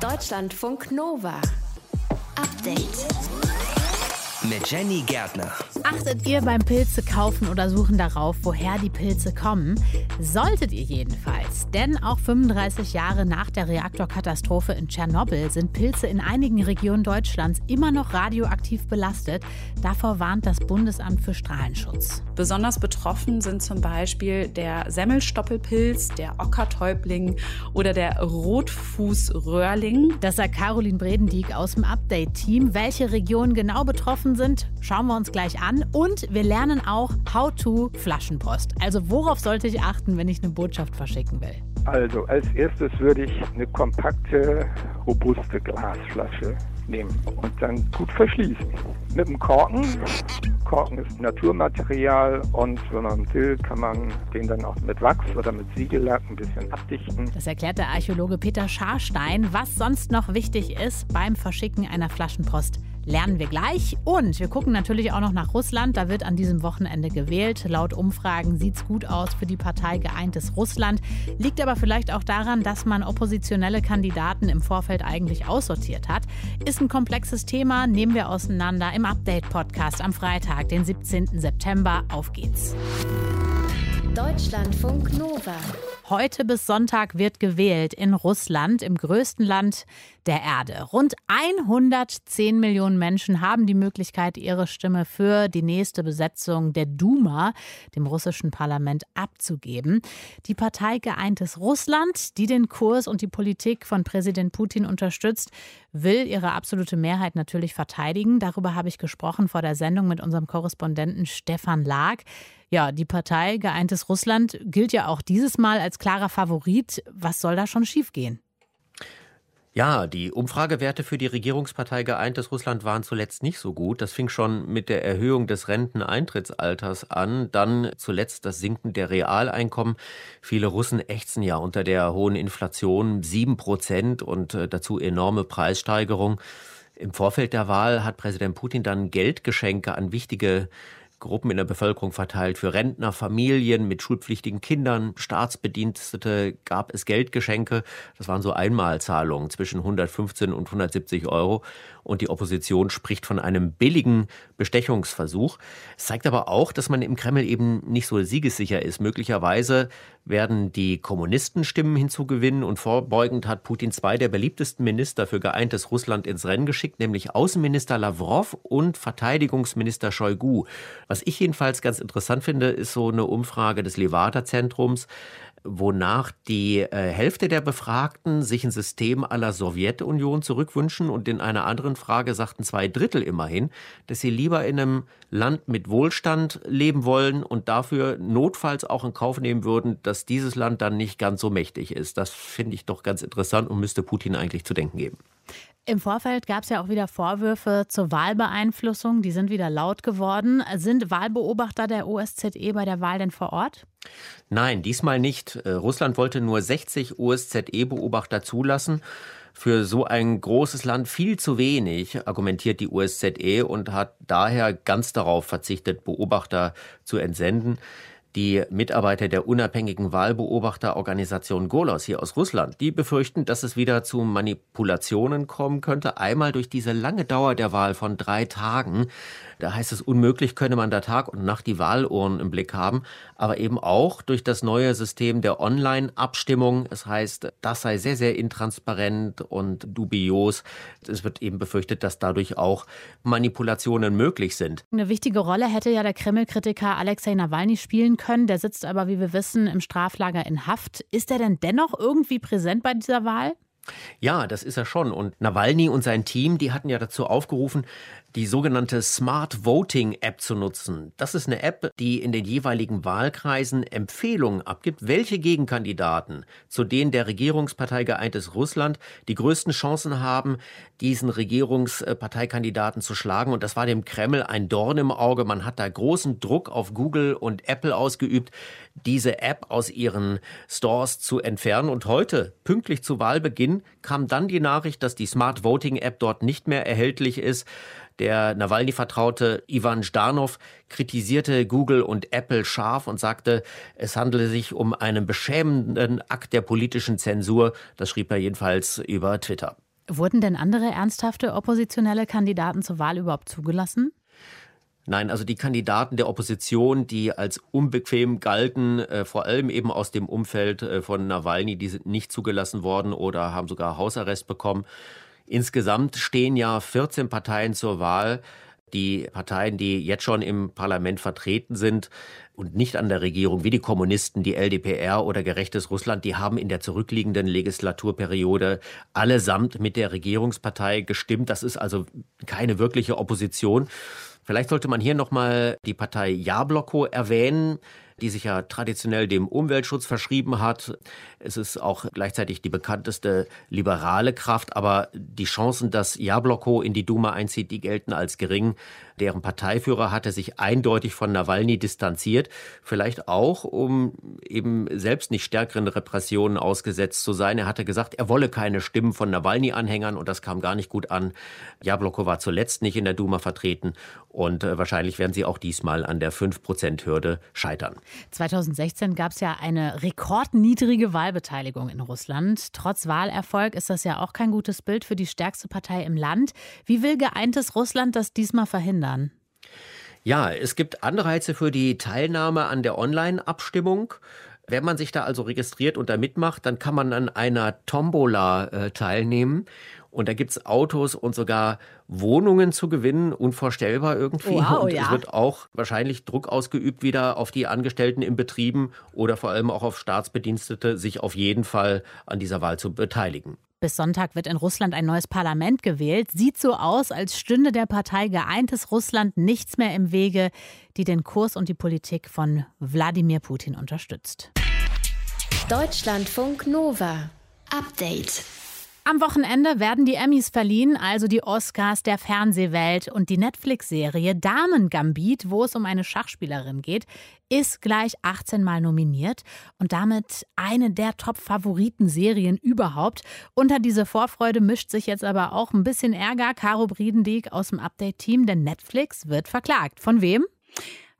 Deutschlandfunk Nova. Update. Mit Jenny Gärtner. Achtet ihr beim Pilze kaufen oder suchen darauf, woher die Pilze kommen? Solltet ihr jedenfalls. Denn auch 35 Jahre nach der Reaktorkatastrophe in Tschernobyl sind Pilze in einigen Regionen Deutschlands immer noch radioaktiv belastet. Davor warnt das Bundesamt für Strahlenschutz. Besonders betroffen sind zum Beispiel der Semmelstoppelpilz, der Ockertäubling oder der Rotfußröhrling. Das sagt Caroline Bredendieck aus dem Update-Team. Welche Regionen genau betroffen sind, schauen wir uns gleich an. Und wir lernen auch How to Flaschenpost. Also worauf sollte ich achten, wenn ich eine Botschaft verschicken will? Also als erstes würde ich eine kompakte, robuste Glasflasche nehmen und dann gut verschließen. Mit dem Korken. Korken ist Naturmaterial und wenn man will, kann man den dann auch mit Wachs oder mit Siegellack ein bisschen abdichten. Das erklärt der Archäologe Peter Scharstein, was sonst noch wichtig ist beim Verschicken einer Flaschenpost lernen wir gleich. Und wir gucken natürlich auch noch nach Russland. Da wird an diesem Wochenende gewählt. Laut Umfragen sieht es gut aus für die Partei Geeintes Russland. Liegt aber vielleicht auch daran, dass man oppositionelle Kandidaten im Vorfeld eigentlich aussortiert hat. Ist ein komplexes Thema, nehmen wir auseinander im Update-Podcast am Freitag, den 17. September. Auf geht's. Deutschlandfunk Nova. Heute bis Sonntag wird gewählt in Russland, im größten Land der Erde. Rund 110 Millionen Menschen haben die Möglichkeit, ihre Stimme für die nächste Besetzung der Duma, dem russischen Parlament, abzugeben. Die Partei Geeintes Russland, die den Kurs und die Politik von Präsident Putin unterstützt, will ihre absolute Mehrheit natürlich verteidigen. Darüber habe ich gesprochen vor der Sendung mit unserem Korrespondenten Stefan Lag. Ja, die Partei Geeintes Russland gilt ja auch dieses Mal als klarer Favorit. Was soll da schon schiefgehen? Ja, die Umfragewerte für die Regierungspartei Geeintes Russland waren zuletzt nicht so gut. Das fing schon mit der Erhöhung des Renteneintrittsalters an, dann zuletzt das Sinken der Realeinkommen. Viele Russen ächzen ja unter der hohen Inflation, sieben Prozent und äh, dazu enorme Preissteigerung. Im Vorfeld der Wahl hat Präsident Putin dann Geldgeschenke an wichtige Gruppen in der Bevölkerung verteilt. Für Rentner, Familien mit schulpflichtigen Kindern, Staatsbedienstete gab es Geldgeschenke. Das waren so Einmalzahlungen zwischen 115 und 170 Euro. Und die Opposition spricht von einem billigen Bestechungsversuch. Es zeigt aber auch, dass man im Kreml eben nicht so siegessicher ist. Möglicherweise werden die Kommunisten Stimmen hinzugewinnen und vorbeugend hat Putin zwei der beliebtesten Minister für geeintes Russland ins Rennen geschickt, nämlich Außenminister Lavrov und Verteidigungsminister Shoigu. Was ich jedenfalls ganz interessant finde, ist so eine Umfrage des Levada-Zentrums wonach die äh, Hälfte der Befragten sich ein System aller Sowjetunion zurückwünschen und in einer anderen Frage sagten zwei Drittel immerhin, dass sie lieber in einem Land mit Wohlstand leben wollen und dafür notfalls auch in Kauf nehmen würden, dass dieses Land dann nicht ganz so mächtig ist. Das finde ich doch ganz interessant und müsste Putin eigentlich zu denken geben. Im Vorfeld gab es ja auch wieder Vorwürfe zur Wahlbeeinflussung. Die sind wieder laut geworden. Sind Wahlbeobachter der OSZE bei der Wahl denn vor Ort? Nein, diesmal nicht. Äh, Russland wollte nur 60 OSZE-Beobachter zulassen. Für so ein großes Land viel zu wenig, argumentiert die OSZE und hat daher ganz darauf verzichtet, Beobachter zu entsenden. Die Mitarbeiter der unabhängigen Wahlbeobachterorganisation Golos hier aus Russland, die befürchten, dass es wieder zu Manipulationen kommen könnte. Einmal durch diese lange Dauer der Wahl von drei Tagen. Da heißt es, unmöglich könne man da Tag und Nacht die Wahluhren im Blick haben. Aber eben auch durch das neue System der Online-Abstimmung. Es heißt, das sei sehr, sehr intransparent und dubios. Es wird eben befürchtet, dass dadurch auch Manipulationen möglich sind. Eine wichtige Rolle hätte ja der Kreml-Kritiker Alexei Nawalny spielen können. Der sitzt aber, wie wir wissen, im Straflager in Haft. Ist er denn dennoch irgendwie präsent bei dieser Wahl? Ja, das ist er schon. Und Nawalny und sein Team, die hatten ja dazu aufgerufen, die sogenannte Smart Voting App zu nutzen. Das ist eine App, die in den jeweiligen Wahlkreisen Empfehlungen abgibt, welche Gegenkandidaten, zu denen der Regierungspartei Geeintes Russland die größten Chancen haben, diesen Regierungsparteikandidaten zu schlagen. Und das war dem Kreml ein Dorn im Auge. Man hat da großen Druck auf Google und Apple ausgeübt, diese App aus ihren Stores zu entfernen. Und heute, pünktlich zu Wahlbeginn, kam dann die Nachricht, dass die Smart Voting App dort nicht mehr erhältlich ist. Der Nawalny-Vertraute Ivan Zdanov kritisierte Google und Apple scharf und sagte, es handele sich um einen beschämenden Akt der politischen Zensur. Das schrieb er jedenfalls über Twitter. Wurden denn andere ernsthafte oppositionelle Kandidaten zur Wahl überhaupt zugelassen? Nein, also die Kandidaten der Opposition, die als unbequem galten, äh, vor allem eben aus dem Umfeld äh, von Nawalny, die sind nicht zugelassen worden oder haben sogar Hausarrest bekommen. Insgesamt stehen ja 14 Parteien zur Wahl. Die Parteien, die jetzt schon im Parlament vertreten sind und nicht an der Regierung, wie die Kommunisten, die LDPR oder Gerechtes Russland, die haben in der zurückliegenden Legislaturperiode allesamt mit der Regierungspartei gestimmt. Das ist also keine wirkliche Opposition. Vielleicht sollte man hier nochmal die Partei Jabloko erwähnen die sich ja traditionell dem Umweltschutz verschrieben hat. Es ist auch gleichzeitig die bekannteste liberale Kraft, aber die Chancen, dass Jabloko in die Duma einzieht, die gelten als gering. Deren Parteiführer hatte sich eindeutig von Nawalny distanziert, vielleicht auch, um eben selbst nicht stärkeren Repressionen ausgesetzt zu sein. Er hatte gesagt, er wolle keine Stimmen von Nawalny-Anhängern und das kam gar nicht gut an. Jabloko war zuletzt nicht in der Duma vertreten und äh, wahrscheinlich werden sie auch diesmal an der 5-Prozent-Hürde scheitern. 2016 gab es ja eine rekordniedrige Wahlbeteiligung in Russland. Trotz Wahlerfolg ist das ja auch kein gutes Bild für die stärkste Partei im Land. Wie will geeintes Russland das diesmal verhindern? Ja, es gibt Anreize für die Teilnahme an der Online-Abstimmung. Wenn man sich da also registriert und da mitmacht, dann kann man an einer Tombola äh, teilnehmen. Und da gibt es Autos und sogar Wohnungen zu gewinnen, unvorstellbar irgendwie. Wow, und ja. es wird auch wahrscheinlich Druck ausgeübt wieder auf die Angestellten in Betrieben oder vor allem auch auf Staatsbedienstete, sich auf jeden Fall an dieser Wahl zu beteiligen. Bis Sonntag wird in Russland ein neues Parlament gewählt. Sieht so aus, als stünde der Partei Geeintes Russland nichts mehr im Wege, die den Kurs und die Politik von Wladimir Putin unterstützt. Deutschlandfunk Nova. Update. Am Wochenende werden die Emmys verliehen, also die Oscars der Fernsehwelt. Und die Netflix-Serie Damen Gambit, wo es um eine Schachspielerin geht, ist gleich 18 Mal nominiert und damit eine der Top-Favoriten-Serien überhaupt. Unter diese Vorfreude mischt sich jetzt aber auch ein bisschen Ärger. Caro Briedendieck aus dem Update-Team, denn Netflix wird verklagt. Von wem?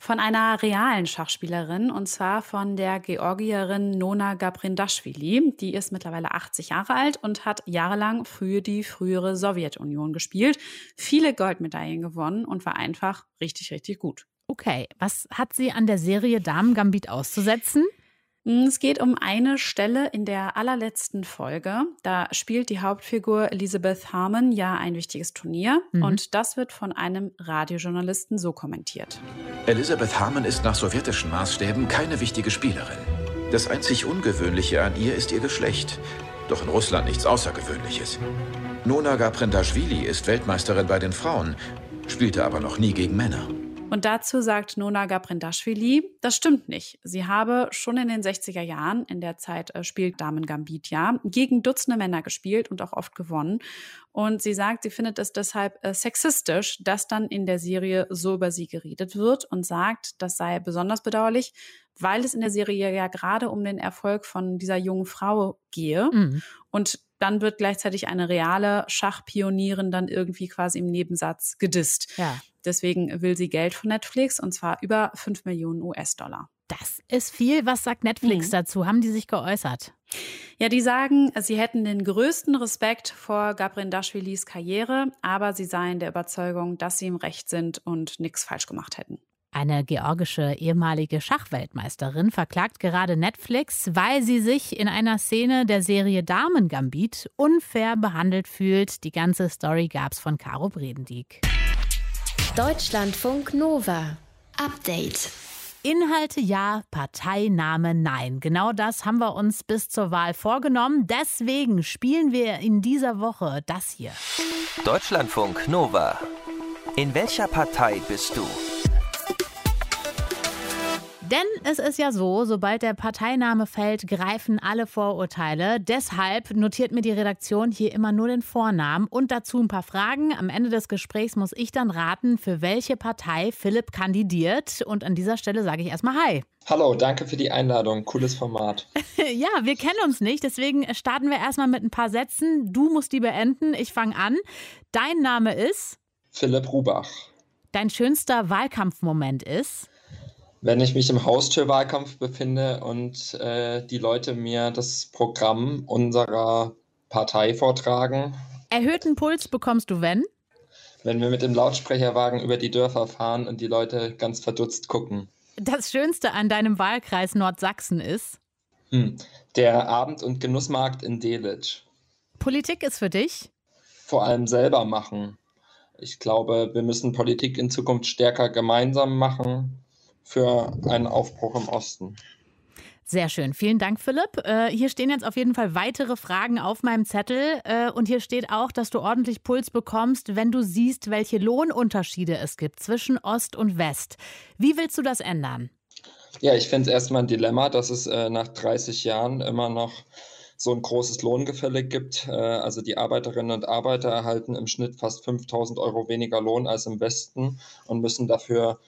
Von einer realen Schachspielerin und zwar von der Georgierin Nona Gabrindashvili. Die ist mittlerweile 80 Jahre alt und hat jahrelang für die frühere Sowjetunion gespielt, viele Goldmedaillen gewonnen und war einfach richtig, richtig gut. Okay, was hat sie an der Serie Damen Gambit auszusetzen? Es geht um eine Stelle in der allerletzten Folge. Da spielt die Hauptfigur Elizabeth Harmon ja ein wichtiges Turnier Mhm. und das wird von einem Radiojournalisten so kommentiert. Elizabeth Harmon ist nach sowjetischen Maßstäben keine wichtige Spielerin. Das einzig Ungewöhnliche an ihr ist ihr Geschlecht. Doch in Russland nichts Außergewöhnliches. Nona Gaprindashvili ist Weltmeisterin bei den Frauen, spielte aber noch nie gegen Männer. Und dazu sagt Nona Gabrindashvili, das stimmt nicht. Sie habe schon in den 60er Jahren, in der Zeit äh, spielt Damen Gambit ja, gegen Dutzende Männer gespielt und auch oft gewonnen. Und sie sagt, sie findet es deshalb äh, sexistisch, dass dann in der Serie so über sie geredet wird und sagt, das sei besonders bedauerlich, weil es in der Serie ja gerade um den Erfolg von dieser jungen Frau gehe. Mhm. Und dann wird gleichzeitig eine reale Schachpionierin dann irgendwie quasi im Nebensatz gedisst. Ja. Deswegen will sie Geld von Netflix und zwar über 5 Millionen US-Dollar. Das ist viel. Was sagt Netflix Mhm. dazu? Haben die sich geäußert? Ja, die sagen, sie hätten den größten Respekt vor Gabrindashvilis Karriere, aber sie seien der Überzeugung, dass sie im Recht sind und nichts falsch gemacht hätten. Eine georgische ehemalige Schachweltmeisterin verklagt gerade Netflix, weil sie sich in einer Szene der Serie Damen Gambit unfair behandelt fühlt. Die ganze Story gab's von Caro Bredendieck. Deutschlandfunk Nova. Update. Inhalte ja, Parteiname nein. Genau das haben wir uns bis zur Wahl vorgenommen. Deswegen spielen wir in dieser Woche das hier. Deutschlandfunk Nova. In welcher Partei bist du? Denn es ist ja so, sobald der Parteiname fällt, greifen alle Vorurteile. Deshalb notiert mir die Redaktion hier immer nur den Vornamen und dazu ein paar Fragen. Am Ende des Gesprächs muss ich dann raten, für welche Partei Philipp kandidiert. Und an dieser Stelle sage ich erstmal Hi. Hallo, danke für die Einladung. Cooles Format. Ja, wir kennen uns nicht, deswegen starten wir erstmal mit ein paar Sätzen. Du musst die beenden. Ich fange an. Dein Name ist, Philipp Rubach. dein schönster Wahlkampfmoment ist. Wenn ich mich im Haustürwahlkampf befinde und äh, die Leute mir das Programm unserer Partei vortragen Erhöhten Puls bekommst du, wenn? Wenn wir mit dem Lautsprecherwagen über die Dörfer fahren und die Leute ganz verdutzt gucken. Das Schönste an deinem Wahlkreis Nordsachsen ist? Hm. Der Abend- und Genussmarkt in Delitzsch. Politik ist für dich? Vor allem selber machen. Ich glaube, wir müssen Politik in Zukunft stärker gemeinsam machen für einen Aufbruch im Osten. Sehr schön. Vielen Dank, Philipp. Äh, hier stehen jetzt auf jeden Fall weitere Fragen auf meinem Zettel. Äh, und hier steht auch, dass du ordentlich Puls bekommst, wenn du siehst, welche Lohnunterschiede es gibt zwischen Ost und West. Wie willst du das ändern? Ja, ich finde es erstmal ein Dilemma, dass es äh, nach 30 Jahren immer noch so ein großes Lohngefälle gibt. Äh, also die Arbeiterinnen und Arbeiter erhalten im Schnitt fast 5000 Euro weniger Lohn als im Westen und müssen dafür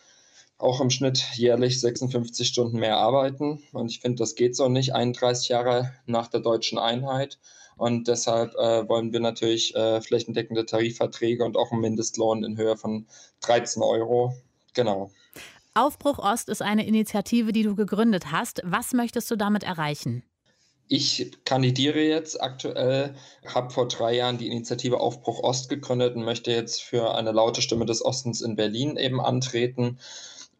auch im Schnitt jährlich 56 Stunden mehr arbeiten. Und ich finde, das geht so nicht 31 Jahre nach der deutschen Einheit. Und deshalb äh, wollen wir natürlich äh, flächendeckende Tarifverträge und auch einen Mindestlohn in Höhe von 13 Euro. Genau. Aufbruch Ost ist eine Initiative, die du gegründet hast. Was möchtest du damit erreichen? Ich kandidiere jetzt aktuell, habe vor drei Jahren die Initiative Aufbruch Ost gegründet und möchte jetzt für eine laute Stimme des Ostens in Berlin eben antreten.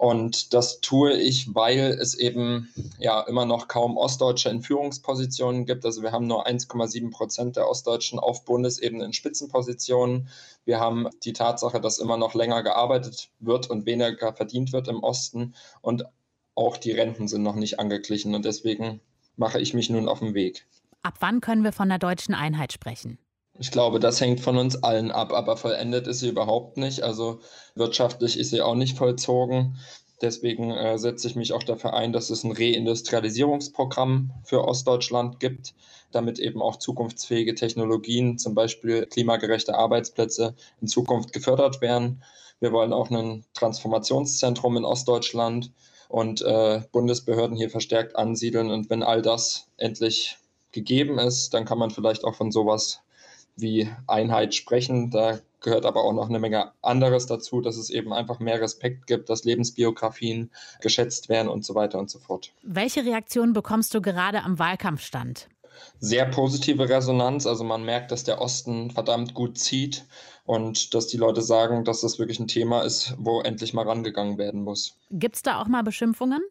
Und das tue ich, weil es eben ja immer noch kaum Ostdeutsche in Führungspositionen gibt. Also wir haben nur 1,7 Prozent der Ostdeutschen auf Bundesebene in Spitzenpositionen. Wir haben die Tatsache, dass immer noch länger gearbeitet wird und weniger verdient wird im Osten. Und auch die Renten sind noch nicht angeglichen. Und deswegen mache ich mich nun auf den Weg. Ab wann können wir von der deutschen Einheit sprechen? Ich glaube, das hängt von uns allen ab, aber vollendet ist sie überhaupt nicht. Also wirtschaftlich ist sie auch nicht vollzogen. Deswegen äh, setze ich mich auch dafür ein, dass es ein Reindustrialisierungsprogramm für Ostdeutschland gibt, damit eben auch zukunftsfähige Technologien, zum Beispiel klimagerechte Arbeitsplätze, in Zukunft gefördert werden. Wir wollen auch ein Transformationszentrum in Ostdeutschland und äh, Bundesbehörden hier verstärkt ansiedeln. Und wenn all das endlich gegeben ist, dann kann man vielleicht auch von sowas wie Einheit sprechen. Da gehört aber auch noch eine Menge anderes dazu, dass es eben einfach mehr Respekt gibt, dass Lebensbiografien geschätzt werden und so weiter und so fort. Welche Reaktionen bekommst du gerade am Wahlkampfstand? Sehr positive Resonanz. Also man merkt, dass der Osten verdammt gut zieht und dass die Leute sagen, dass das wirklich ein Thema ist, wo endlich mal rangegangen werden muss. Gibt es da auch mal Beschimpfungen?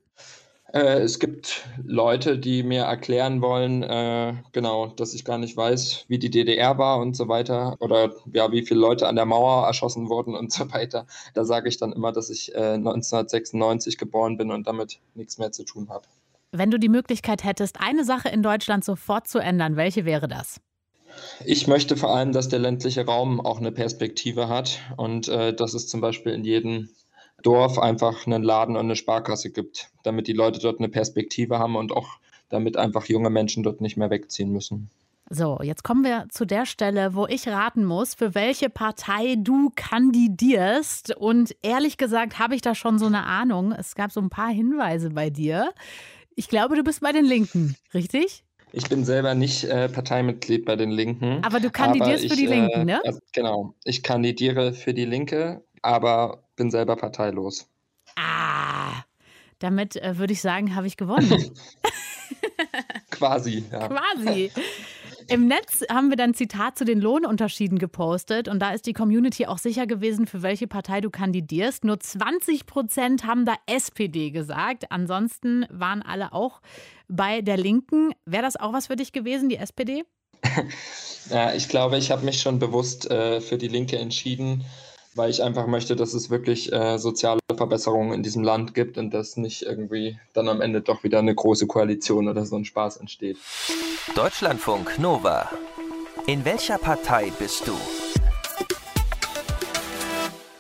Äh, es gibt Leute, die mir erklären wollen, äh, genau, dass ich gar nicht weiß, wie die DDR war und so weiter oder ja, wie viele Leute an der Mauer erschossen wurden und so weiter. Da sage ich dann immer, dass ich äh, 1996 geboren bin und damit nichts mehr zu tun habe. Wenn du die Möglichkeit hättest, eine Sache in Deutschland sofort zu ändern, welche wäre das? Ich möchte vor allem, dass der ländliche Raum auch eine Perspektive hat und äh, dass es zum Beispiel in jedem Dorf einfach einen Laden und eine Sparkasse gibt, damit die Leute dort eine Perspektive haben und auch damit einfach junge Menschen dort nicht mehr wegziehen müssen. So, jetzt kommen wir zu der Stelle, wo ich raten muss, für welche Partei du kandidierst. Und ehrlich gesagt habe ich da schon so eine Ahnung. Es gab so ein paar Hinweise bei dir. Ich glaube, du bist bei den Linken, richtig? Ich bin selber nicht äh, Parteimitglied bei den Linken. Aber du kandidierst ich, für die Linken, ne? Äh, genau. Ich kandidiere für die Linke, aber bin selber parteilos. Ah, damit äh, würde ich sagen, habe ich gewonnen. Quasi, ja. Quasi. Im Netz haben wir dann Zitat zu den Lohnunterschieden gepostet und da ist die Community auch sicher gewesen, für welche Partei du kandidierst. Nur 20 Prozent haben da SPD gesagt. Ansonsten waren alle auch bei der Linken. Wäre das auch was für dich gewesen, die SPD? ja, ich glaube, ich habe mich schon bewusst äh, für die Linke entschieden weil ich einfach möchte, dass es wirklich äh, soziale Verbesserungen in diesem Land gibt und dass nicht irgendwie dann am Ende doch wieder eine große Koalition oder so ein Spaß entsteht. Deutschlandfunk Nova. In welcher Partei bist du?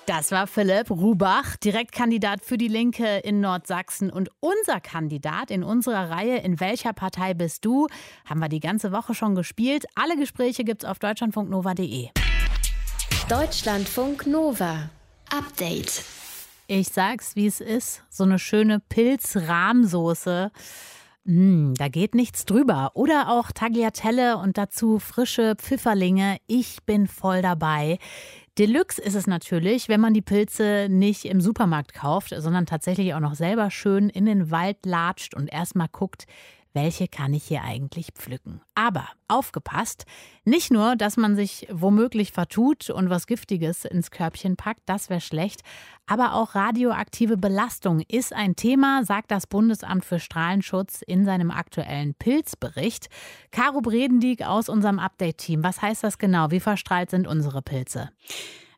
Das war Philipp Rubach, Direktkandidat für die Linke in Nordsachsen. Und unser Kandidat in unserer Reihe In welcher Partei bist du? haben wir die ganze Woche schon gespielt. Alle Gespräche gibt's auf deutschlandfunknova.de. Deutschlandfunk Nova. Update. Ich sag's, wie es ist. So eine schöne Pilzrahmsoße. Mm, da geht nichts drüber. Oder auch Tagliatelle und dazu frische Pfifferlinge. Ich bin voll dabei. Deluxe ist es natürlich, wenn man die Pilze nicht im Supermarkt kauft, sondern tatsächlich auch noch selber schön in den Wald latscht und erstmal guckt, welche kann ich hier eigentlich pflücken. Aber aufgepasst, nicht nur, dass man sich womöglich vertut und was Giftiges ins Körbchen packt, das wäre schlecht, aber auch radioaktive Belastung ist ein Thema, sagt das Bundesamt für Strahlenschutz in seinem aktuellen Pilzbericht. Caro Bredendieck aus unserem Update-Team, was heißt das genau? Wie verstrahlt sind unsere Pilze?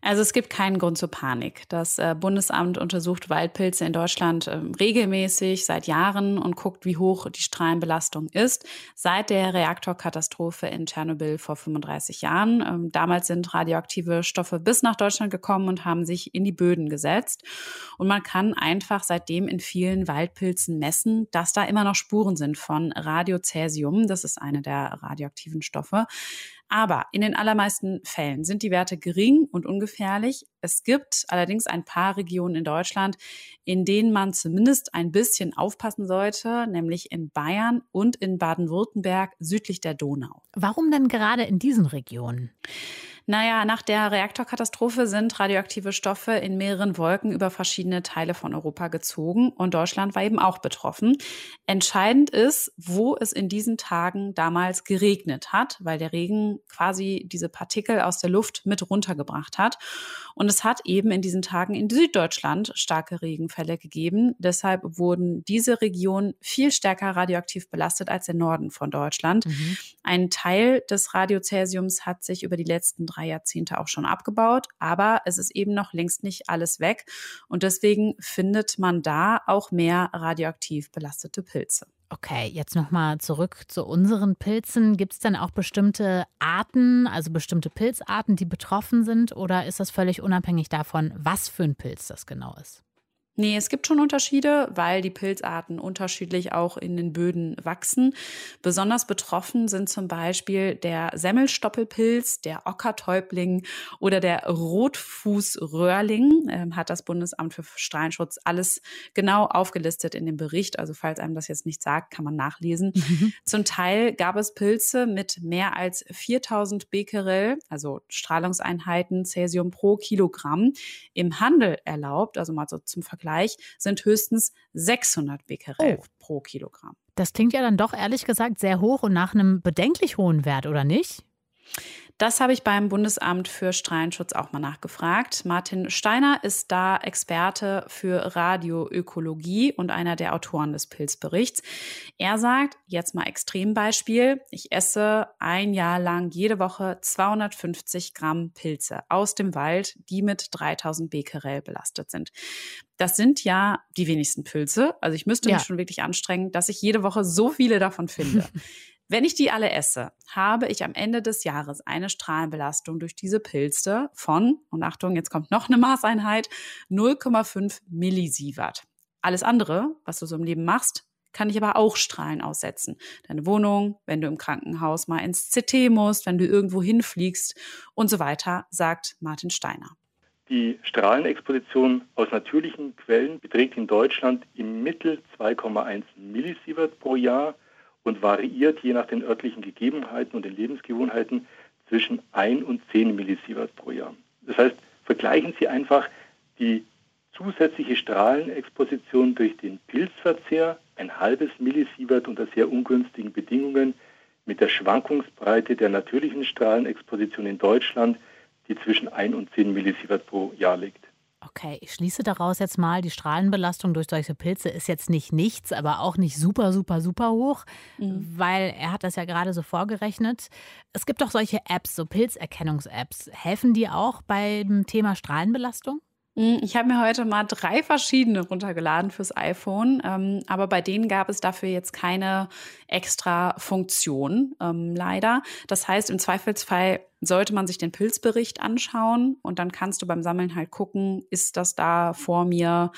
Also es gibt keinen Grund zur Panik. Das äh, Bundesamt untersucht Waldpilze in Deutschland ähm, regelmäßig seit Jahren und guckt, wie hoch die Strahlenbelastung ist. Seit der Reaktorkatastrophe in Tschernobyl vor 35 Jahren. Ähm, damals sind radioaktive Stoffe bis nach Deutschland gekommen und haben sich in die Böden gesetzt. Und man kann einfach seitdem in vielen Waldpilzen messen, dass da immer noch Spuren sind von Radiocäsium. Das ist eine der radioaktiven Stoffe. Aber in den allermeisten Fällen sind die Werte gering und ungefährlich. Es gibt allerdings ein paar Regionen in Deutschland, in denen man zumindest ein bisschen aufpassen sollte, nämlich in Bayern und in Baden-Württemberg südlich der Donau. Warum denn gerade in diesen Regionen? Naja, nach der Reaktorkatastrophe sind radioaktive Stoffe in mehreren Wolken über verschiedene Teile von Europa gezogen und Deutschland war eben auch betroffen. Entscheidend ist, wo es in diesen Tagen damals geregnet hat, weil der Regen quasi diese Partikel aus der Luft mit runtergebracht hat. Und es hat eben in diesen Tagen in Süddeutschland starke Regenfälle gegeben. Deshalb wurden diese Regionen viel stärker radioaktiv belastet als der Norden von Deutschland. Mhm. Ein Teil des Radiocäsiums hat sich über die letzten drei Jahrzehnte auch schon abgebaut, aber es ist eben noch längst nicht alles weg. Und deswegen findet man da auch mehr radioaktiv belastete Pilze. Okay, jetzt nochmal zurück zu unseren Pilzen. Gibt es denn auch bestimmte Arten, also bestimmte Pilzarten, die betroffen sind oder ist das völlig unabhängig davon, was für ein Pilz das genau ist? Nee, es gibt schon Unterschiede, weil die Pilzarten unterschiedlich auch in den Böden wachsen. Besonders betroffen sind zum Beispiel der Semmelstoppelpilz, der Ockertäubling oder der Rotfußröhrling, äh, hat das Bundesamt für Strahlenschutz alles genau aufgelistet in dem Bericht. Also falls einem das jetzt nicht sagt, kann man nachlesen. Mhm. Zum Teil gab es Pilze mit mehr als 4000 Becquerel, also Strahlungseinheiten Cäsium pro Kilogramm, im Handel erlaubt, also mal so zum Vergleich Vergleich sind höchstens 600 Becquerel oh. pro Kilogramm. Das klingt ja dann doch ehrlich gesagt sehr hoch und nach einem bedenklich hohen Wert, oder nicht? Das habe ich beim Bundesamt für Strahlenschutz auch mal nachgefragt. Martin Steiner ist da Experte für Radioökologie und einer der Autoren des Pilzberichts. Er sagt, jetzt mal Extrembeispiel, ich esse ein Jahr lang jede Woche 250 Gramm Pilze aus dem Wald, die mit 3000 Becquerel belastet sind. Das sind ja die wenigsten Pilze. Also ich müsste ja. mich schon wirklich anstrengen, dass ich jede Woche so viele davon finde. Wenn ich die alle esse, habe ich am Ende des Jahres eine Strahlenbelastung durch diese Pilze von, und Achtung, jetzt kommt noch eine Maßeinheit, 0,5 Millisievert. Alles andere, was du so im Leben machst, kann ich aber auch Strahlen aussetzen. Deine Wohnung, wenn du im Krankenhaus mal ins CT musst, wenn du irgendwo hinfliegst und so weiter, sagt Martin Steiner. Die Strahlenexposition aus natürlichen Quellen beträgt in Deutschland im Mittel 2,1 Millisievert pro Jahr und variiert je nach den örtlichen Gegebenheiten und den Lebensgewohnheiten zwischen 1 und 10 Millisievert pro Jahr. Das heißt, vergleichen Sie einfach die zusätzliche Strahlenexposition durch den Pilzverzehr, ein halbes Millisievert unter sehr ungünstigen Bedingungen, mit der Schwankungsbreite der natürlichen Strahlenexposition in Deutschland, die zwischen 1 und 10 Millisievert pro Jahr liegt. Okay, ich schließe daraus jetzt mal, die Strahlenbelastung durch solche Pilze ist jetzt nicht nichts, aber auch nicht super, super, super hoch, mhm. weil er hat das ja gerade so vorgerechnet. Es gibt doch solche Apps, so Pilzerkennungs-Apps. Helfen die auch beim Thema Strahlenbelastung? Hm, ich habe mir heute mal drei verschiedene runtergeladen fürs iPhone, ähm, aber bei denen gab es dafür jetzt keine extra Funktion, ähm, leider. Das heißt, im Zweifelsfall sollte man sich den Pilzbericht anschauen und dann kannst du beim Sammeln halt gucken, ist das da vor mir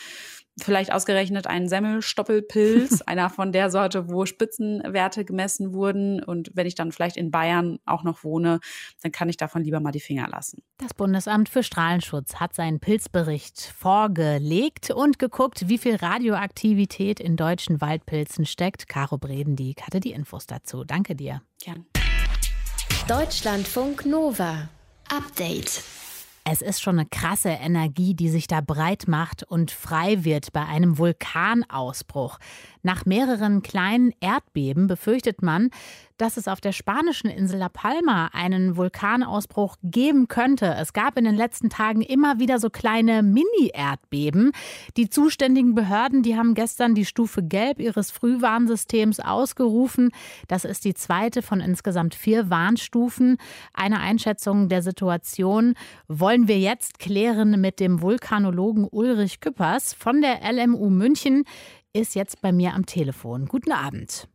vielleicht ausgerechnet ein Semmelstoppelpilz, einer von der Sorte, wo Spitzenwerte gemessen wurden. Und wenn ich dann vielleicht in Bayern auch noch wohne, dann kann ich davon lieber mal die Finger lassen. Das Bundesamt für Strahlenschutz hat seinen Pilzbericht vorgelegt und geguckt, wie viel Radioaktivität in deutschen Waldpilzen steckt. Caro Bredendieck hatte die Infos dazu. Danke dir. Gern. Deutschlandfunk Nova. Update. Es ist schon eine krasse Energie, die sich da breit macht und frei wird bei einem Vulkanausbruch. Nach mehreren kleinen Erdbeben befürchtet man, dass es auf der spanischen Insel La Palma einen Vulkanausbruch geben könnte. Es gab in den letzten Tagen immer wieder so kleine Mini-Erdbeben. Die zuständigen Behörden, die haben gestern die Stufe Gelb ihres Frühwarnsystems ausgerufen. Das ist die zweite von insgesamt vier Warnstufen. Eine Einschätzung der Situation wollen wir jetzt klären mit dem Vulkanologen Ulrich Küppers von der LMU München ist jetzt bei mir am Telefon. Guten Abend.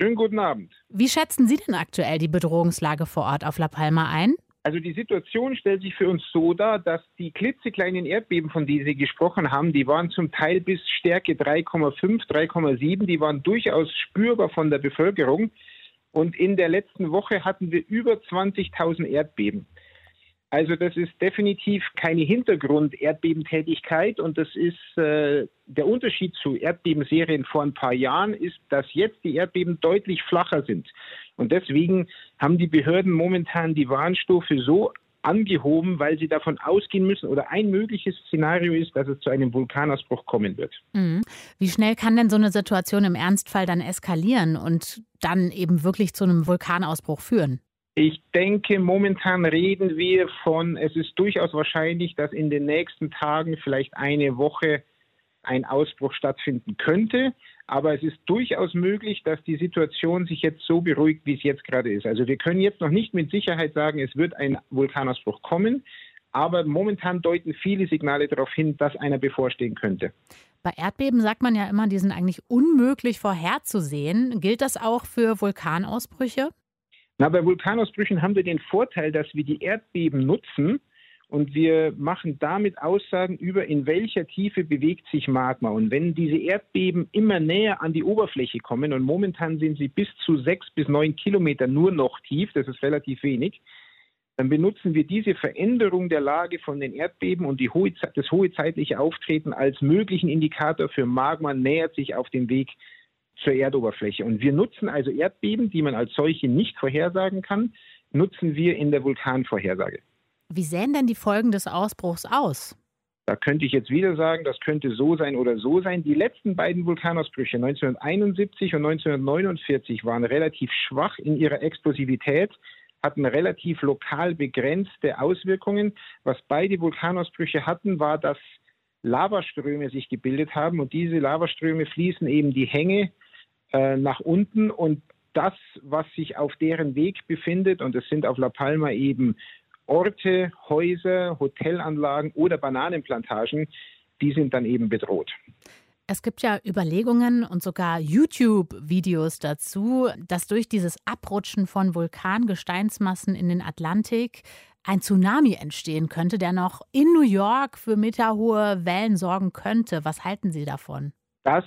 Schönen guten Abend. Wie schätzen Sie denn aktuell die Bedrohungslage vor Ort auf La Palma ein? Also die Situation stellt sich für uns so dar, dass die klitzekleinen Erdbeben, von denen Sie gesprochen haben, die waren zum Teil bis Stärke 3,5, 3,7, die waren durchaus spürbar von der Bevölkerung. Und in der letzten Woche hatten wir über 20.000 Erdbeben. Also das ist definitiv keine Hintergrund-Erdbebentätigkeit und das ist äh, der Unterschied zu Erdbebenserien vor ein paar Jahren ist, dass jetzt die Erdbeben deutlich flacher sind. Und deswegen haben die Behörden momentan die Warnstufe so angehoben, weil sie davon ausgehen müssen oder ein mögliches Szenario ist, dass es zu einem Vulkanausbruch kommen wird. Mhm. Wie schnell kann denn so eine Situation im Ernstfall dann eskalieren und dann eben wirklich zu einem Vulkanausbruch führen? Ich denke, momentan reden wir von, es ist durchaus wahrscheinlich, dass in den nächsten Tagen, vielleicht eine Woche, ein Ausbruch stattfinden könnte. Aber es ist durchaus möglich, dass die Situation sich jetzt so beruhigt, wie es jetzt gerade ist. Also wir können jetzt noch nicht mit Sicherheit sagen, es wird ein Vulkanausbruch kommen. Aber momentan deuten viele Signale darauf hin, dass einer bevorstehen könnte. Bei Erdbeben sagt man ja immer, die sind eigentlich unmöglich vorherzusehen. Gilt das auch für Vulkanausbrüche? Na, bei Vulkanausbrüchen haben wir den Vorteil, dass wir die Erdbeben nutzen und wir machen damit Aussagen über, in welcher Tiefe bewegt sich Magma. Und wenn diese Erdbeben immer näher an die Oberfläche kommen, und momentan sind sie bis zu sechs bis neun Kilometer nur noch tief, das ist relativ wenig, dann benutzen wir diese Veränderung der Lage von den Erdbeben und hohe, das hohe zeitliche Auftreten als möglichen Indikator für Magma nähert sich auf dem Weg zur Erdoberfläche. Und wir nutzen also Erdbeben, die man als solche nicht vorhersagen kann, nutzen wir in der Vulkanvorhersage. Wie sehen denn die Folgen des Ausbruchs aus? Da könnte ich jetzt wieder sagen, das könnte so sein oder so sein. Die letzten beiden Vulkanausbrüche 1971 und 1949 waren relativ schwach in ihrer Explosivität, hatten relativ lokal begrenzte Auswirkungen. Was beide Vulkanausbrüche hatten, war, dass Lavaströme sich gebildet haben und diese Lavaströme fließen eben die Hänge äh, nach unten und das, was sich auf deren Weg befindet, und es sind auf La Palma eben Orte, Häuser, Hotelanlagen oder Bananenplantagen, die sind dann eben bedroht. Es gibt ja Überlegungen und sogar YouTube-Videos dazu, dass durch dieses Abrutschen von Vulkangesteinsmassen in den Atlantik ein Tsunami entstehen könnte, der noch in New York für meterhohe Wellen sorgen könnte. Was halten Sie davon? Das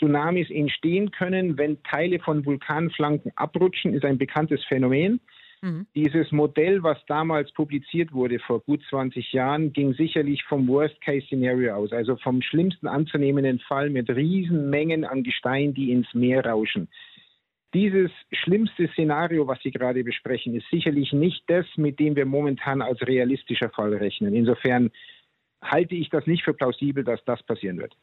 Tsunamis entstehen können, wenn Teile von Vulkanflanken abrutschen, ist ein bekanntes Phänomen. Mhm. Dieses Modell, was damals publiziert wurde vor gut 20 Jahren, ging sicherlich vom Worst-Case-Szenario aus, also vom schlimmsten anzunehmenden Fall mit Riesenmengen an Gestein, die ins Meer rauschen. Dieses schlimmste Szenario, was Sie gerade besprechen, ist sicherlich nicht das, mit dem wir momentan als realistischer Fall rechnen. Insofern halte ich das nicht für plausibel, dass das passieren wird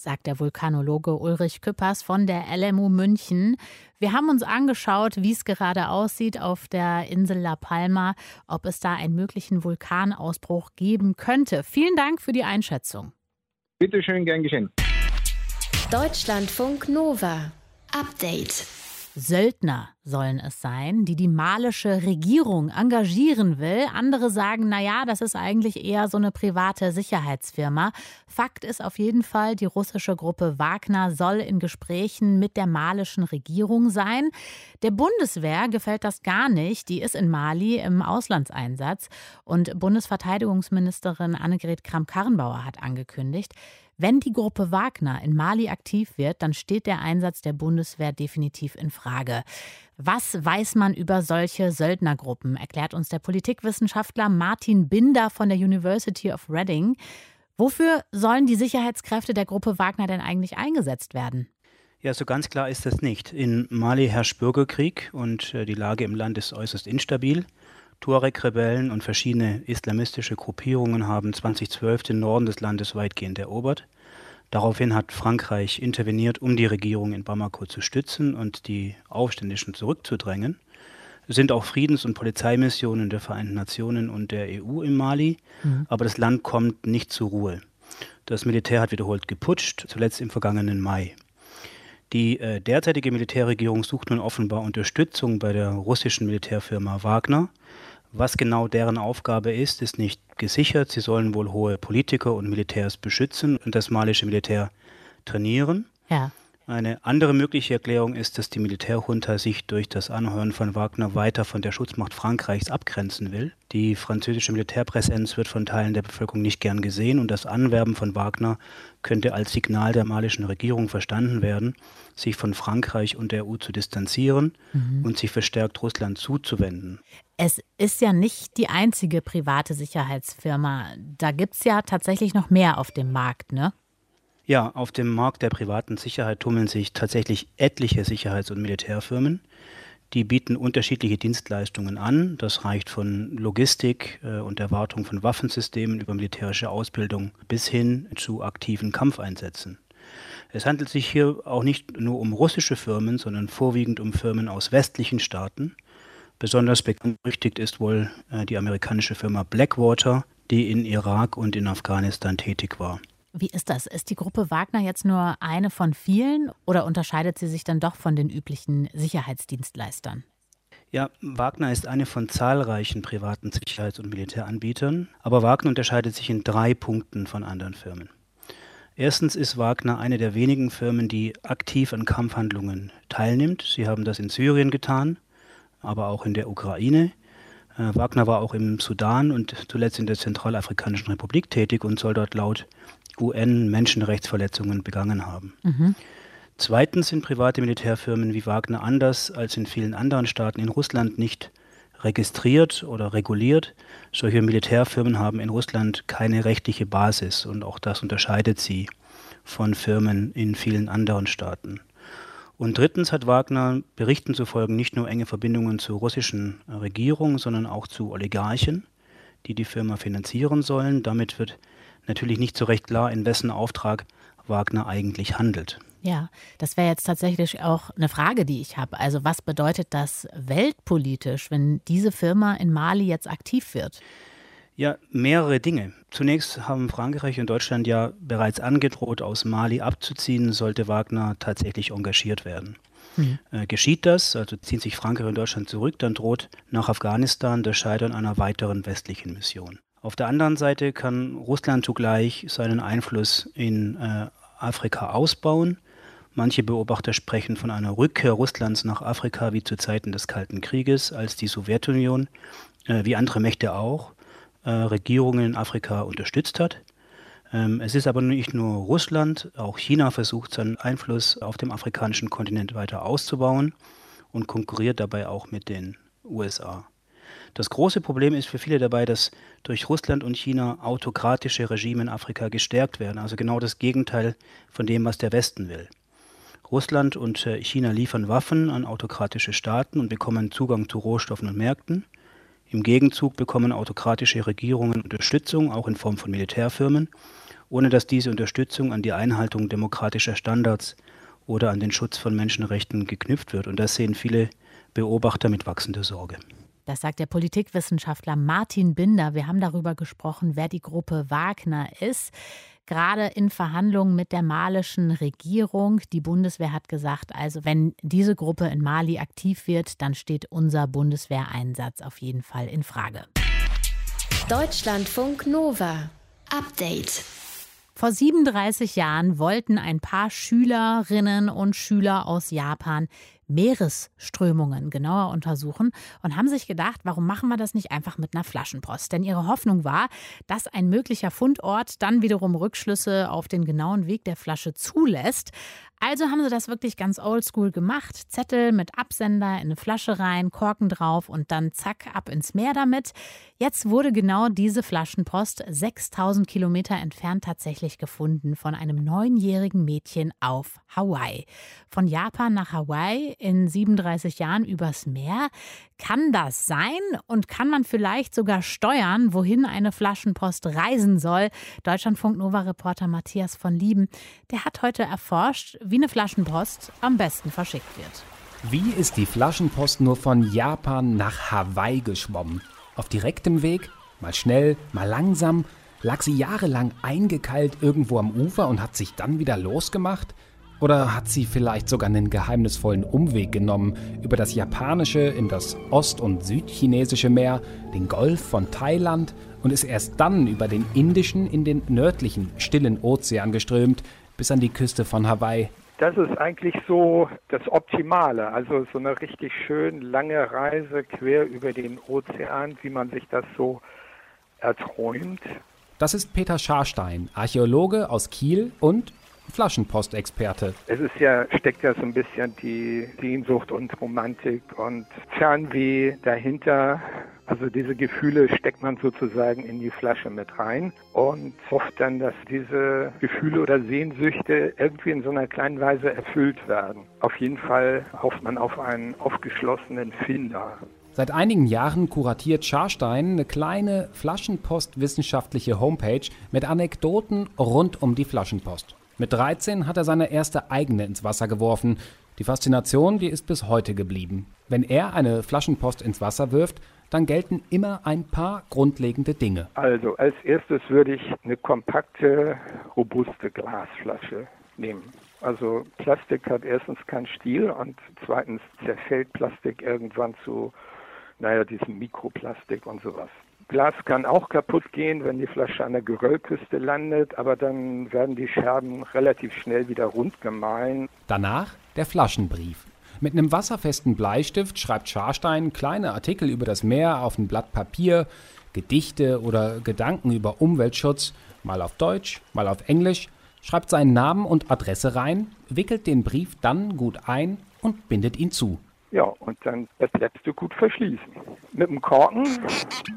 sagt der Vulkanologe Ulrich Küppers von der LMU München. Wir haben uns angeschaut, wie es gerade aussieht auf der Insel La Palma, ob es da einen möglichen Vulkanausbruch geben könnte. Vielen Dank für die Einschätzung. Bitte schön, gern geschehen. Deutschlandfunk Nova. Update. Söldner sollen es sein, die die malische Regierung engagieren will. Andere sagen, na ja, das ist eigentlich eher so eine private Sicherheitsfirma. Fakt ist auf jeden Fall, die russische Gruppe Wagner soll in Gesprächen mit der malischen Regierung sein. Der Bundeswehr gefällt das gar nicht. Die ist in Mali im Auslandseinsatz und Bundesverteidigungsministerin Annegret Kramp-Karrenbauer hat angekündigt, wenn die Gruppe Wagner in Mali aktiv wird, dann steht der Einsatz der Bundeswehr definitiv in Frage. Was weiß man über solche Söldnergruppen, erklärt uns der Politikwissenschaftler Martin Binder von der University of Reading. Wofür sollen die Sicherheitskräfte der Gruppe Wagner denn eigentlich eingesetzt werden? Ja, so ganz klar ist das nicht. In Mali herrscht Bürgerkrieg und äh, die Lage im Land ist äußerst instabil. Tuareg-Rebellen und verschiedene islamistische Gruppierungen haben 2012 den Norden des Landes weitgehend erobert. Daraufhin hat Frankreich interveniert, um die Regierung in Bamako zu stützen und die Aufständischen zurückzudrängen. Es sind auch Friedens- und Polizeimissionen der Vereinten Nationen und der EU im Mali, mhm. aber das Land kommt nicht zur Ruhe. Das Militär hat wiederholt geputscht, zuletzt im vergangenen Mai. Die äh, derzeitige Militärregierung sucht nun offenbar Unterstützung bei der russischen Militärfirma Wagner. Was genau deren Aufgabe ist, ist nicht gesichert. Sie sollen wohl hohe Politiker und Militärs beschützen und das malische Militär trainieren. Ja. Eine andere mögliche Erklärung ist, dass die Militärjunta sich durch das Anhören von Wagner weiter von der Schutzmacht Frankreichs abgrenzen will. Die französische Militärpräsenz wird von Teilen der Bevölkerung nicht gern gesehen und das Anwerben von Wagner könnte als Signal der malischen Regierung verstanden werden, sich von Frankreich und der EU zu distanzieren mhm. und sich verstärkt Russland zuzuwenden. Es ist ja nicht die einzige private Sicherheitsfirma. Da gibt es ja tatsächlich noch mehr auf dem Markt, ne? Ja, auf dem Markt der privaten Sicherheit tummeln sich tatsächlich etliche Sicherheits- und Militärfirmen. Die bieten unterschiedliche Dienstleistungen an. Das reicht von Logistik äh, und der Wartung von Waffensystemen über militärische Ausbildung bis hin zu aktiven Kampfeinsätzen. Es handelt sich hier auch nicht nur um russische Firmen, sondern vorwiegend um Firmen aus westlichen Staaten. Besonders berüchtigt ist wohl äh, die amerikanische Firma Blackwater, die in Irak und in Afghanistan tätig war. Wie ist das? Ist die Gruppe Wagner jetzt nur eine von vielen oder unterscheidet sie sich dann doch von den üblichen Sicherheitsdienstleistern? Ja, Wagner ist eine von zahlreichen privaten Sicherheits- und Militäranbietern, aber Wagner unterscheidet sich in drei Punkten von anderen Firmen. Erstens ist Wagner eine der wenigen Firmen, die aktiv an Kampfhandlungen teilnimmt. Sie haben das in Syrien getan, aber auch in der Ukraine. Äh, Wagner war auch im Sudan und zuletzt in der Zentralafrikanischen Republik tätig und soll dort laut UN Menschenrechtsverletzungen begangen haben. Mhm. Zweitens sind private Militärfirmen wie Wagner anders als in vielen anderen Staaten in Russland nicht registriert oder reguliert. Solche Militärfirmen haben in Russland keine rechtliche Basis und auch das unterscheidet sie von Firmen in vielen anderen Staaten. Und drittens hat Wagner Berichten zufolge nicht nur enge Verbindungen zur russischen Regierung, sondern auch zu Oligarchen, die die Firma finanzieren sollen. Damit wird natürlich nicht so recht klar, in wessen Auftrag Wagner eigentlich handelt. Ja, das wäre jetzt tatsächlich auch eine Frage, die ich habe. Also was bedeutet das weltpolitisch, wenn diese Firma in Mali jetzt aktiv wird? Ja, mehrere Dinge. Zunächst haben Frankreich und Deutschland ja bereits angedroht, aus Mali abzuziehen, sollte Wagner tatsächlich engagiert werden. Mhm. Äh, geschieht das, also ziehen sich Frankreich und Deutschland zurück, dann droht nach Afghanistan das Scheitern einer weiteren westlichen Mission. Auf der anderen Seite kann Russland zugleich seinen Einfluss in äh, Afrika ausbauen. Manche Beobachter sprechen von einer Rückkehr Russlands nach Afrika wie zu Zeiten des Kalten Krieges, als die Sowjetunion, äh, wie andere Mächte auch, äh, Regierungen in Afrika unterstützt hat. Ähm, es ist aber nicht nur Russland, auch China versucht seinen Einfluss auf dem afrikanischen Kontinent weiter auszubauen und konkurriert dabei auch mit den USA. Das große Problem ist für viele dabei, dass durch Russland und China autokratische Regime in Afrika gestärkt werden. Also genau das Gegenteil von dem, was der Westen will. Russland und äh, China liefern Waffen an autokratische Staaten und bekommen Zugang zu Rohstoffen und Märkten. Im Gegenzug bekommen autokratische Regierungen Unterstützung, auch in Form von Militärfirmen, ohne dass diese Unterstützung an die Einhaltung demokratischer Standards oder an den Schutz von Menschenrechten geknüpft wird. Und das sehen viele Beobachter mit wachsender Sorge. Das sagt der Politikwissenschaftler Martin Binder. Wir haben darüber gesprochen, wer die Gruppe Wagner ist. Gerade in Verhandlungen mit der malischen Regierung. Die Bundeswehr hat gesagt, also wenn diese Gruppe in Mali aktiv wird, dann steht unser Bundeswehreinsatz auf jeden Fall in Frage. Deutschlandfunk Nova. Update. Vor 37 Jahren wollten ein paar Schülerinnen und Schüler aus Japan Meeresströmungen genauer untersuchen und haben sich gedacht, warum machen wir das nicht einfach mit einer Flaschenpost? Denn ihre Hoffnung war, dass ein möglicher Fundort dann wiederum Rückschlüsse auf den genauen Weg der Flasche zulässt. Also haben sie das wirklich ganz oldschool gemacht. Zettel mit Absender in eine Flasche rein, Korken drauf und dann zack, ab ins Meer damit. Jetzt wurde genau diese Flaschenpost 6000 Kilometer entfernt tatsächlich gefunden von einem neunjährigen Mädchen auf Hawaii. Von Japan nach Hawaii in 37 Jahren übers Meer. Kann das sein? Und kann man vielleicht sogar steuern, wohin eine Flaschenpost reisen soll? Deutschlandfunk Nova-Reporter Matthias von Lieben, der hat heute erforscht, wie eine Flaschenpost am besten verschickt wird. Wie ist die Flaschenpost nur von Japan nach Hawaii geschwommen? Auf direktem Weg? Mal schnell, mal langsam? Lag sie jahrelang eingekeilt irgendwo am Ufer und hat sich dann wieder losgemacht? Oder hat sie vielleicht sogar einen geheimnisvollen Umweg genommen über das japanische in das ost- und südchinesische Meer, den Golf von Thailand und ist erst dann über den indischen in den nördlichen stillen Ozean geströmt, bis an die Küste von Hawaii. Das ist eigentlich so das Optimale. Also so eine richtig schön lange Reise quer über den Ozean, wie man sich das so erträumt. Das ist Peter Scharstein, Archäologe aus Kiel und Flaschenpostexperte. Es ist ja, steckt ja so ein bisschen die Sehnsucht und Romantik und Fernweh dahinter. Also diese Gefühle steckt man sozusagen in die Flasche mit rein und hofft dann, dass diese Gefühle oder Sehnsüchte irgendwie in so einer kleinen Weise erfüllt werden. Auf jeden Fall hofft man auf einen aufgeschlossenen Finder. Seit einigen Jahren kuratiert Scharstein eine kleine Flaschenpost-wissenschaftliche Homepage mit Anekdoten rund um die Flaschenpost. Mit 13 hat er seine erste eigene ins Wasser geworfen. Die Faszination, die ist bis heute geblieben. Wenn er eine Flaschenpost ins Wasser wirft, dann gelten immer ein paar grundlegende Dinge. Also als erstes würde ich eine kompakte, robuste Glasflasche nehmen. Also Plastik hat erstens keinen Stil und zweitens zerfällt Plastik irgendwann zu, naja, diesem Mikroplastik und sowas. Glas kann auch kaputt gehen, wenn die Flasche an der Geröllküste landet, aber dann werden die Scherben relativ schnell wieder rund gemahlen. Danach der Flaschenbrief. Mit einem wasserfesten Bleistift schreibt Scharstein kleine Artikel über das Meer auf ein Blatt Papier, Gedichte oder Gedanken über Umweltschutz, mal auf Deutsch, mal auf Englisch, schreibt seinen Namen und Adresse rein, wickelt den Brief dann gut ein und bindet ihn zu. Ja, und dann das letzte gut verschließen. Mit dem Korken.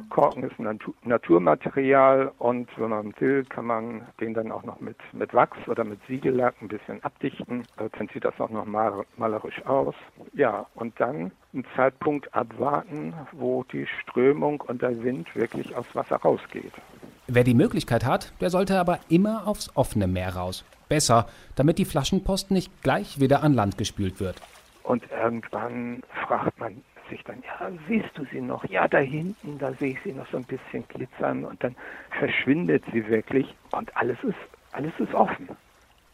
Korken ist ein Naturmaterial und wenn man will, kann man den dann auch noch mit, mit Wachs oder mit Siegellack ein bisschen abdichten. Dann sieht das auch noch mal, malerisch aus. Ja, und dann einen Zeitpunkt abwarten, wo die Strömung und der Wind wirklich aufs Wasser rausgeht. Wer die Möglichkeit hat, der sollte aber immer aufs offene Meer raus. Besser, damit die Flaschenpost nicht gleich wieder an Land gespült wird. Und irgendwann fragt man sich dann, ja, siehst du sie noch? Ja, da hinten, da sehe ich sie noch so ein bisschen glitzern und dann verschwindet sie wirklich und alles ist, alles ist offen.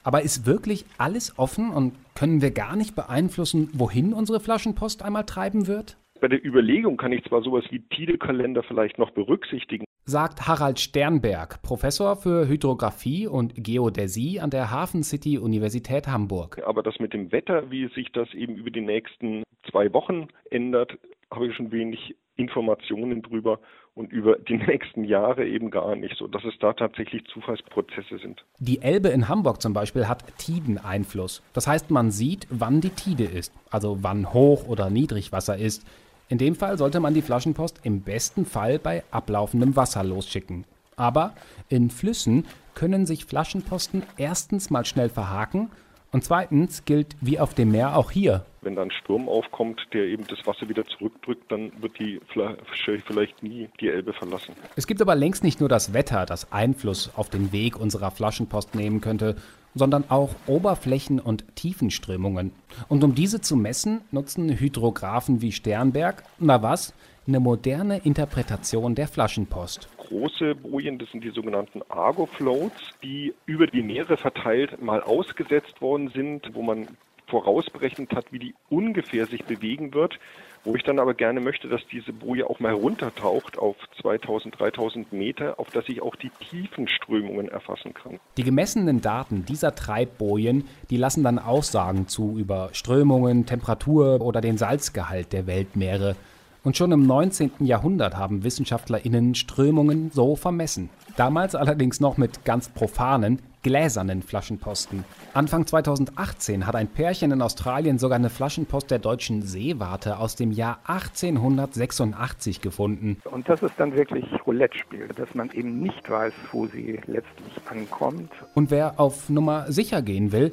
Aber ist wirklich alles offen und können wir gar nicht beeinflussen, wohin unsere Flaschenpost einmal treiben wird? Bei der Überlegung kann ich zwar sowas wie Tidekalender vielleicht noch berücksichtigen, sagt Harald Sternberg, Professor für Hydrographie und Geodäsie an der Hafen City Universität Hamburg. Aber das mit dem Wetter, wie sich das eben über die nächsten zwei Wochen ändert, habe ich schon wenig Informationen drüber und über die nächsten Jahre eben gar nicht, so dass es da tatsächlich Zufallsprozesse sind. Die Elbe in Hamburg zum Beispiel hat Tideneinfluss. Das heißt, man sieht, wann die Tide ist, also wann Hoch- oder Niedrigwasser ist. In dem Fall sollte man die Flaschenpost im besten Fall bei ablaufendem Wasser losschicken. Aber in Flüssen können sich Flaschenposten erstens mal schnell verhaken und zweitens gilt wie auf dem Meer auch hier. Wenn dann Sturm aufkommt, der eben das Wasser wieder zurückdrückt, dann wird die Flasche vielleicht nie die Elbe verlassen. Es gibt aber längst nicht nur das Wetter, das Einfluss auf den Weg unserer Flaschenpost nehmen könnte, sondern auch Oberflächen- und Tiefenströmungen. Und um diese zu messen, nutzen Hydrographen wie Sternberg, na was, eine moderne Interpretation der Flaschenpost. Große Bojen, das sind die sogenannten Argo-Floats, die über die Meere verteilt mal ausgesetzt worden sind, wo man vorausberechnet hat, wie die ungefähr sich bewegen wird, wo ich dann aber gerne möchte, dass diese Boje auch mal runtertaucht auf 2000, 3000 Meter, auf dass ich auch die tiefen Strömungen erfassen kann. Die gemessenen Daten dieser Treibbojen, die lassen dann Aussagen zu über Strömungen, Temperatur oder den Salzgehalt der Weltmeere. Und schon im 19. Jahrhundert haben WissenschaftlerInnen Strömungen so vermessen. Damals allerdings noch mit ganz profanen, gläsernen Flaschenposten. Anfang 2018 hat ein Pärchen in Australien sogar eine Flaschenpost der deutschen Seewarte aus dem Jahr 1886 gefunden. Und das ist dann wirklich Roulette-Spiel, dass man eben nicht weiß, wo sie letztlich ankommt. Und wer auf Nummer sicher gehen will,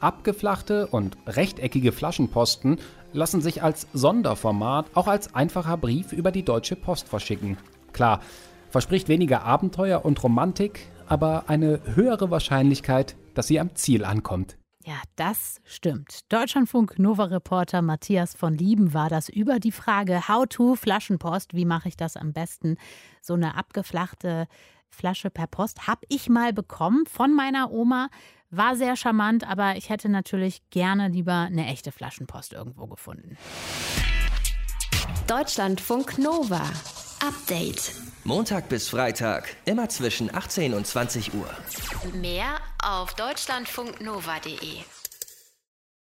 abgeflachte und rechteckige Flaschenposten lassen sich als Sonderformat auch als einfacher Brief über die Deutsche Post verschicken. Klar, verspricht weniger Abenteuer und Romantik, aber eine höhere Wahrscheinlichkeit, dass sie am Ziel ankommt. Ja, das stimmt. Deutschlandfunk Nova-Reporter Matthias von Lieben war das über die Frage How to Flaschenpost. Wie mache ich das am besten? So eine abgeflachte Flasche per Post habe ich mal bekommen von meiner Oma. War sehr charmant, aber ich hätte natürlich gerne lieber eine echte Flaschenpost irgendwo gefunden. Deutschlandfunk Nova. Update. Montag bis Freitag, immer zwischen 18 und 20 Uhr. Mehr auf deutschlandfunknova.de.